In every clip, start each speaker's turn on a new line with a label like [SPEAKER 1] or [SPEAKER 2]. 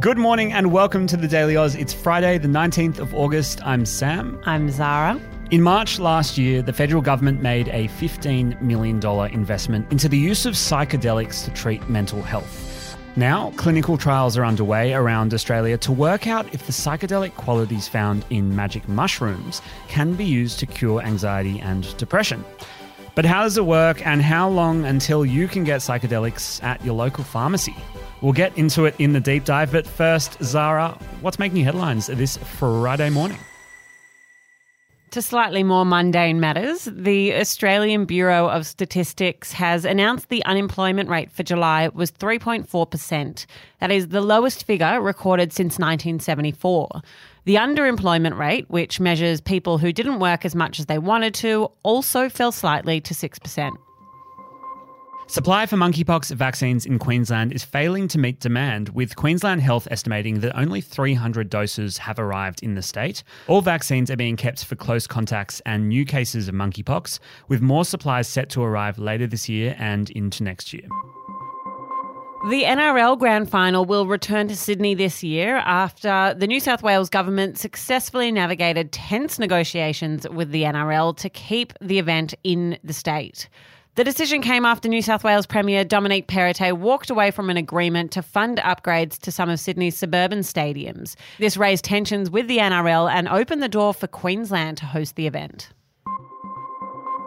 [SPEAKER 1] Good morning and welcome to the Daily Aus. It's Friday, the 19th of August. I'm Sam.
[SPEAKER 2] I'm Zara.
[SPEAKER 1] In March last year, the federal government made a $15 million investment into the use of psychedelics to treat mental health. Now, clinical trials are underway around Australia to work out if the psychedelic qualities found in magic mushrooms can be used to cure anxiety and depression. But how does it work, and how long until you can get psychedelics at your local pharmacy? We'll get into it in the deep dive, but first, Zara, what's making headlines this Friday morning?
[SPEAKER 2] To slightly more mundane matters, the Australian Bureau of Statistics has announced the unemployment rate for July was 3.4%. That is the lowest figure recorded since 1974. The underemployment rate, which measures people who didn't work as much as they wanted to, also fell slightly to 6%.
[SPEAKER 1] Supply for monkeypox vaccines in Queensland is failing to meet demand, with Queensland Health estimating that only 300 doses have arrived in the state. All vaccines are being kept for close contacts and new cases of monkeypox, with more supplies set to arrive later this year and into next year.
[SPEAKER 2] The NRL Grand Final will return to Sydney this year after the New South Wales government successfully navigated tense negotiations with the NRL to keep the event in the state. The decision came after New South Wales Premier Dominic Perrottet walked away from an agreement to fund upgrades to some of Sydney's suburban stadiums. This raised tensions with the NRL and opened the door for Queensland to host the event.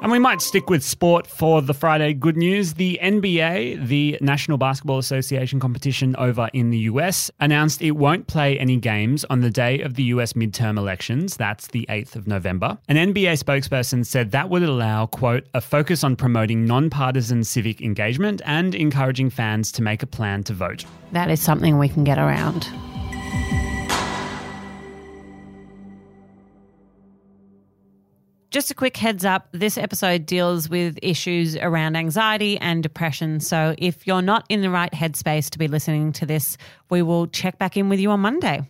[SPEAKER 1] And we might stick with sport for the Friday good news. The NBA, the National Basketball Association competition over in the US, announced it won't play any games on the day of the US midterm elections. That's the 8th of November. An NBA spokesperson said that would allow, quote, a focus on promoting nonpartisan civic engagement and encouraging fans to make a plan to vote.
[SPEAKER 2] That is something we can get around. Just a quick heads up this episode deals with issues around anxiety and depression. So if you're not in the right headspace to be listening to this, we will check back in with you on Monday.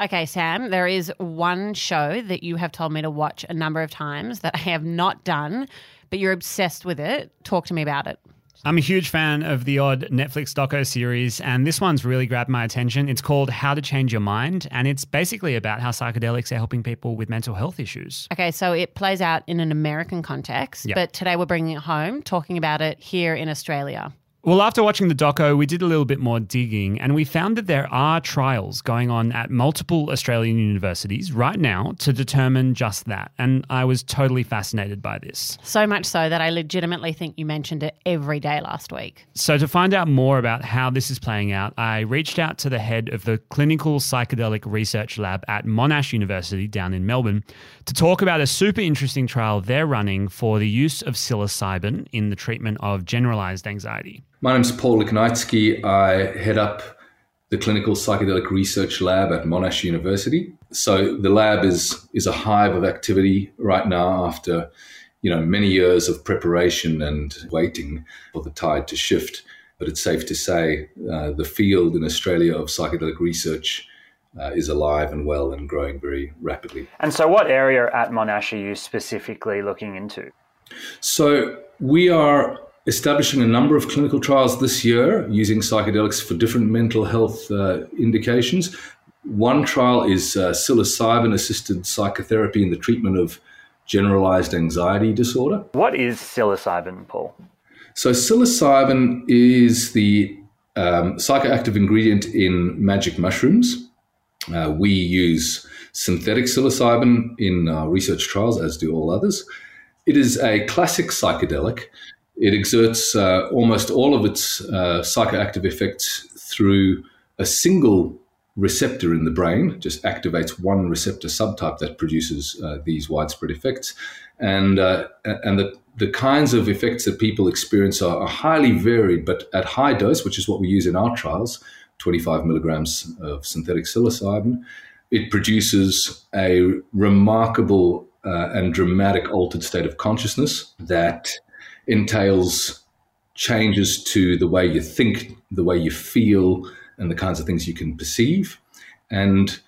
[SPEAKER 2] Okay, Sam, there is one show that you have told me to watch a number of times that I have not done, but you're obsessed with it. Talk to me about it.
[SPEAKER 1] I'm a huge fan of the odd Netflix doco series, and this one's really grabbed my attention. It's called How to Change Your Mind, and it's basically about how psychedelics are helping people with mental health issues.
[SPEAKER 2] Okay, so it plays out in an American context,
[SPEAKER 1] Yep.
[SPEAKER 2] but today we're bringing it home, talking about it here in Australia.
[SPEAKER 1] Well, after watching the doco, we did a little bit more digging and we found that there are trials going on at multiple Australian universities right now to determine just that. And I was totally fascinated by this.
[SPEAKER 2] So much so that I legitimately think you mentioned it every day last week.
[SPEAKER 1] So, to find out more about how this is playing out, I reached out to the head of the Clinical Psychedelic Research Lab at Monash University down in Melbourne to talk about a super interesting trial they're running for the use of psilocybin in the treatment of generalized anxiety.
[SPEAKER 3] My name's Paul Liknaitzky. I head up the Clinical Psychedelic Research Lab at Monash University. So the lab is is a hive of activity right now after you know many years of preparation and waiting for the tide to shift. But it's safe to say uh, the field in Australia of psychedelic research uh, is alive and well and growing very rapidly.
[SPEAKER 1] And so, what area at Monash are you specifically looking into?
[SPEAKER 3] So we are establishing a number of clinical trials this year using psychedelics for different mental health uh, indications. One trial is uh, psilocybin assisted psychotherapy in the treatment of generalized anxiety disorder.
[SPEAKER 1] What is psilocybin, Paul?
[SPEAKER 3] So, psilocybin is the um, psychoactive ingredient in magic mushrooms. Uh, we use synthetic psilocybin in our research trials, as do all others. It is a classic psychedelic. It exerts uh, almost all of its uh, psychoactive effects through a single receptor in the brain, just activates one receptor subtype that produces uh, these widespread effects. And, uh, and the, the kinds of effects that people experience are, are highly varied, but at high dose, which is what we use in our trials, 25 milligrams of synthetic psilocybin, it produces a remarkable uh, and dramatic altered state of consciousness that entails changes to the way you think, the way you feel, and the kinds of things you can perceive. And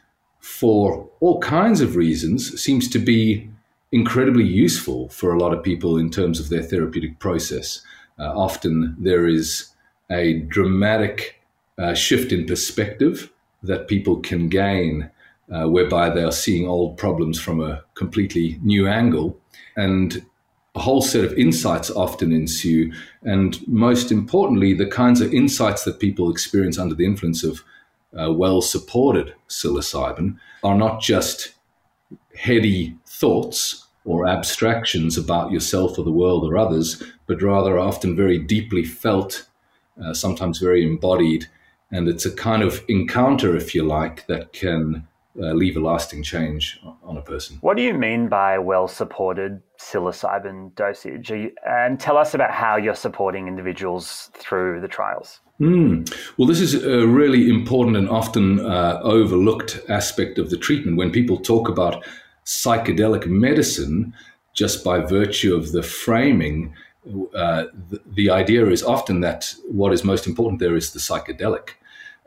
[SPEAKER 3] for all kinds of reasons, seems to be incredibly useful for a lot of people in terms of their therapeutic process. Uh, often there is a dramatic uh, shift in perspective that people can gain, uh, whereby they are seeing old problems from a completely new angle. And a whole set of insights often ensue. And most importantly, the kinds of insights that people experience under the influence of uh, well supported psilocybin are not just heady thoughts or abstractions about yourself or the world or others, but rather often very deeply felt, uh, sometimes very embodied. And it's a kind of encounter, if you like, that can uh, leave a lasting change on a person.
[SPEAKER 1] What do you mean by well supported psilocybin dosage? You, and tell us about how you're supporting individuals through the trials.
[SPEAKER 3] Mm. Well, this is a really important and often uh, overlooked aspect of the treatment. When people talk about psychedelic medicine, just by virtue of the framing, uh, the, the, idea is often that what is most important there is the psychedelic.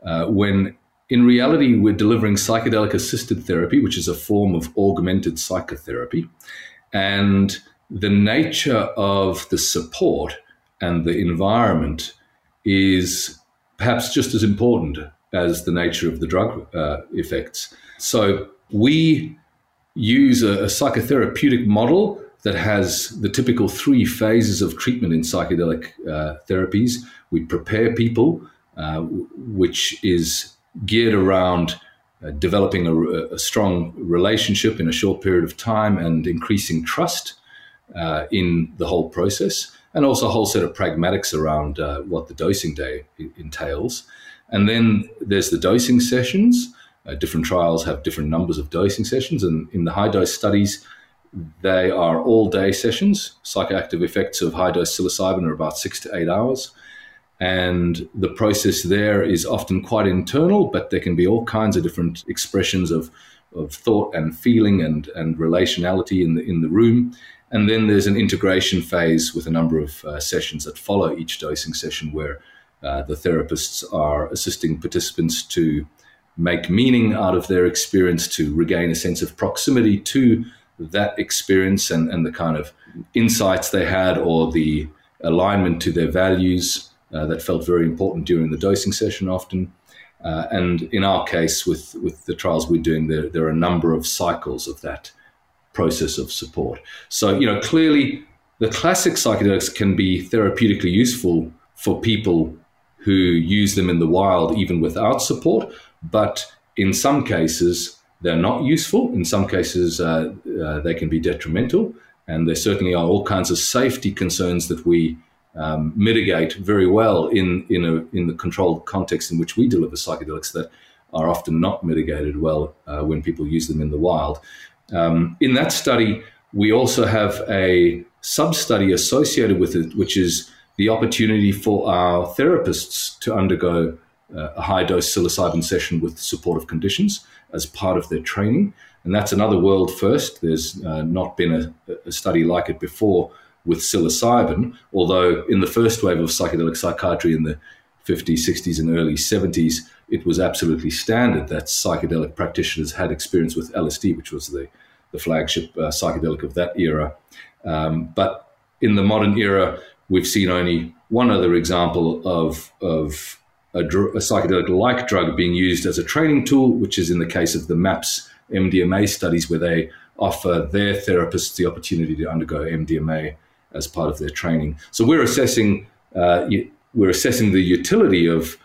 [SPEAKER 3] Uh, when in reality, we're delivering psychedelic assisted therapy, which is a form of augmented psychotherapy. And the nature of the support and the environment is perhaps just as important as the nature of the drug uh, effects. So we use a, a, psychotherapeutic model that has the typical three phases of treatment in psychedelic uh, therapies. We prepare people, uh, which is geared around uh, developing a, a, strong relationship in a short period of time and increasing trust uh, in the whole process, and also a whole set of pragmatics around uh, what the dosing day entails. And then there's the dosing sessions. Uh, different trials have different numbers of dosing sessions, and in the high dose studies, they are all day sessions. Psychoactive effects of high dose psilocybin are about six to eight hours. And the process there is often quite internal, but there can be all kinds of different expressions of, of thought and feeling and, and relationality in the, in the room. And then there's an integration phase with a number of uh, sessions that follow each dosing session where uh, the therapists are assisting participants to make meaning out of their experience, to regain a sense of proximity to that experience and, and the kind of insights they had or the alignment to their values uh, that felt very important during the dosing session often. Uh, and in our case, with, with the trials we're doing, there, there are a number of cycles of that process of support. So, you know, clearly the classic psychedelics can be therapeutically useful for people who use them in the wild even without support, but in some cases, they're not useful. In some cases, uh, uh, they can be detrimental. And there certainly are all kinds of safety concerns that we um, mitigate very well in in a in the controlled context in which we deliver psychedelics that are often not mitigated well uh, when people use them in the wild. Um, in that study, we also have a sub study associated with it, which is the opportunity for our therapists to undergo uh, a high dose psilocybin session with supportive conditions as part of their training. And that's another world first. There's uh, not been a, a, study like it before with psilocybin, although in the first wave of psychedelic psychiatry in the 50s, 60s, and early 70s, it was absolutely standard that psychedelic practitioners had experience with LSD, which was the, the flagship uh, psychedelic of that era. Um, but in the modern era, we've seen only one other example of, of a, dr- a psychedelic like drug being used as a training tool, which is in the case of the MAPS MDMA studies, where they offer their therapists the opportunity to undergo MDMA as part of their training. So we're assessing uh, we're assessing the utility of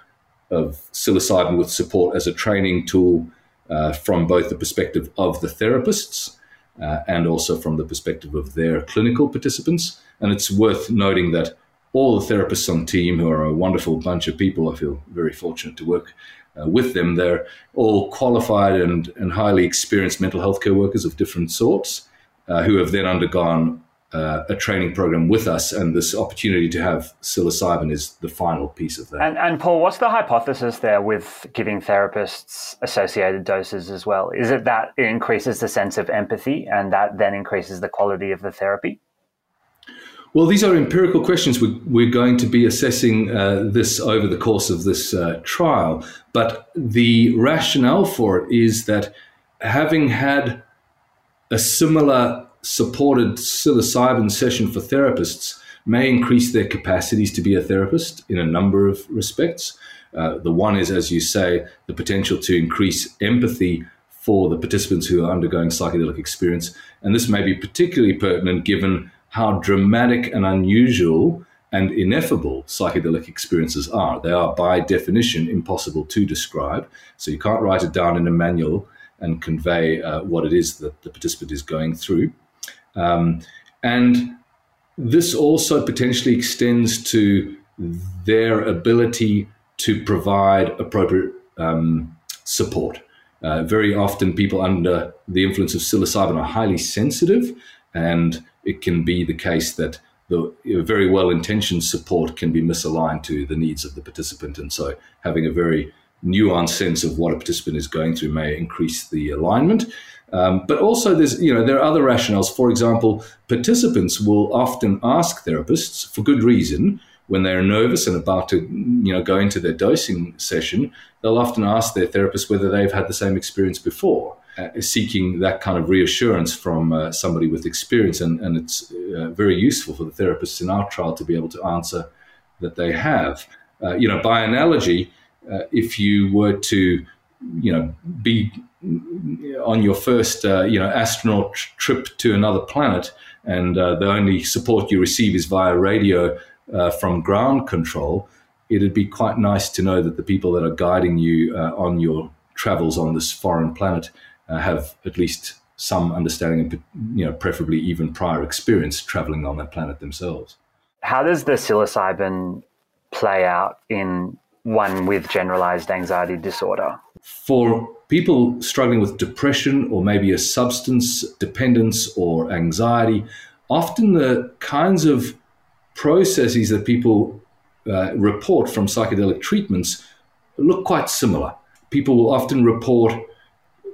[SPEAKER 3] of psilocybin with support as a training tool uh, from both the perspective of the therapists uh, and also from the perspective of their clinical participants. And it's worth noting that all the therapists on team, who are a wonderful bunch of people, I feel very fortunate to work uh, with them. They're all qualified and, and highly experienced mental health care workers of different sorts uh, who have then undergone uh, a training program with us, and this opportunity to have psilocybin is the final piece of that.
[SPEAKER 4] And, and, Paul, what's the hypothesis there with giving therapists associated doses as well? Is it that it increases the sense of empathy and that then increases the quality of the therapy?
[SPEAKER 3] Well, these are empirical questions. We, we're going to be assessing uh, this over the course of this uh, trial. But the rationale for it is that having had a similar supported psilocybin session for therapists may increase their capacities to be a therapist in a number of respects. Uh, the one is, as you say, the potential to increase empathy for the participants who are undergoing psychedelic experience. And this may be particularly pertinent given how dramatic and unusual and ineffable psychedelic experiences are. They are, by definition, impossible to describe. So you can't write it down in a manual and convey uh, what it is that the participant is going through. Um, and this also potentially extends to their ability to provide appropriate um, support. Uh, very often, people under the influence of psilocybin are highly sensitive, and it can be the case that the very well intentioned support can be misaligned to the needs of the participant. And so, having a very nuanced sense of what a participant is going through may increase the alignment. Um, but also, there's you know there are other rationales. For example, participants will often ask therapists for good reason when they're nervous and about to you know go into their dosing session. They'll often ask their therapist whether they've had the same experience before, uh, seeking that kind of reassurance from uh, somebody with experience. And, and it's uh, very useful for the therapists in our trial to be able to answer that they have. Uh, you know, by analogy, uh, if you were to you know be on your first uh, you know astronaut trip to another planet and uh, the only support you receive is via radio uh, from ground control it'd be quite nice to know that the people that are guiding you uh, on your travels on this foreign planet uh, have at least some understanding and you know preferably even prior experience traveling on that planet themselves.
[SPEAKER 4] How does the psilocybin play out in one with generalized anxiety disorder
[SPEAKER 3] for people struggling with depression or maybe a substance dependence or anxiety, often the kinds of processes that people uh, report from psychedelic treatments look quite similar. People will often report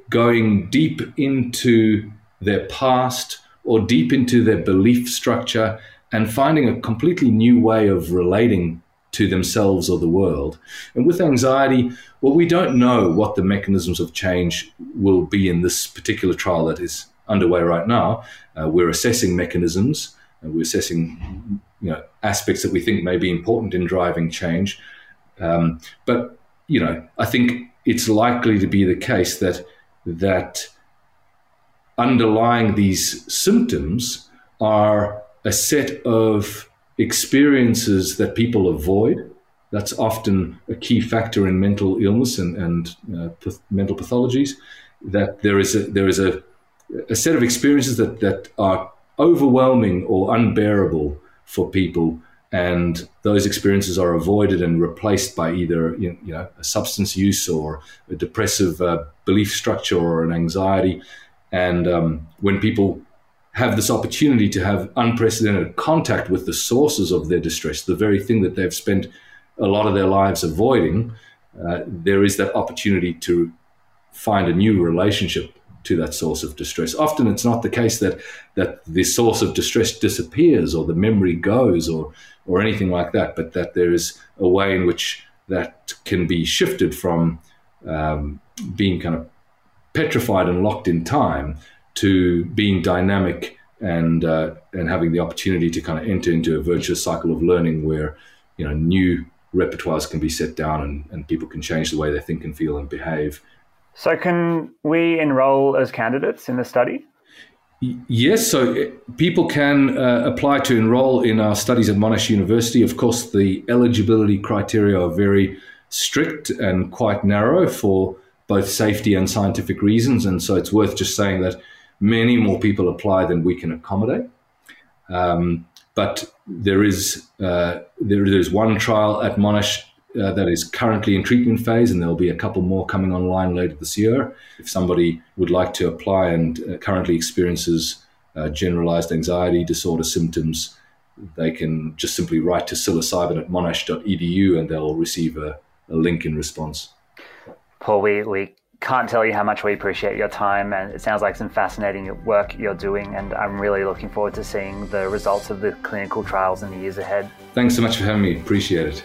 [SPEAKER 3] going deep into their past or deep into their belief structure and finding a completely new way of relating to themselves or the world. And with anxiety, well, we don't know what the mechanisms of change will be in this particular trial that is underway right now. Uh, we're assessing mechanisms, and we're assessing you know, aspects that we think may be important in driving change. Um, but you know, I think it's likely to be the case that that underlying these symptoms are a set of experiences that people avoid. That's often a key factor in mental illness and, and uh, mental pathologies. That there is a, there is a, a set of experiences that, that are overwhelming or unbearable for people, and those experiences are avoided and replaced by either you know a substance use or a depressive uh, belief structure or an anxiety. And um, when people have this opportunity to have unprecedented contact with the sources of their distress, the very thing that they've spent a lot of their lives avoiding, uh, there is that opportunity to find a new relationship to that source of distress. Often it's not the case that that the source of distress disappears or the memory goes or or anything like that, but that there is a way in which that can be shifted from um, being kind of petrified and locked in time to being dynamic and uh, and having the opportunity to kind of enter into a virtuous cycle of learning where you know new repertoires can be set down and, and people can change the way they think and feel and behave.
[SPEAKER 4] So, can we enroll as candidates in the study?
[SPEAKER 3] Yes, so uh, people can uh, apply to enroll in our studies at Monash University. Of course, the eligibility criteria are very strict and quite narrow for both safety and scientific reasons. And so it's worth just saying that many more people apply than we can accommodate. Um, but there is uh, there is one trial at Monash uh, that is currently in treatment phase, and there'll be a couple more coming online later this year. If somebody would like to apply and uh, currently experiences uh, generalized anxiety disorder symptoms, they can just simply write to psilocybin at monash.edu and they'll receive a, a link in response.
[SPEAKER 4] Paul, we, we can't tell you how much we appreciate your time, and it sounds like some fascinating work you're doing. And I'm really looking forward to seeing the results of the clinical trials in the years ahead.
[SPEAKER 3] Thanks so much for having me. Appreciate it.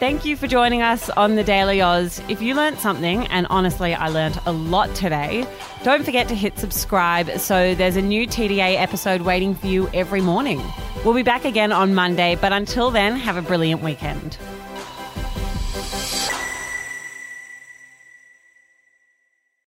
[SPEAKER 2] Thank you for joining us on the Daily Aus. If you learnt something, and honestly, I learnt a lot today, don't forget to hit subscribe so there's a new TDA episode waiting for you every morning. We'll be back again on Monday, but until then, have a brilliant weekend.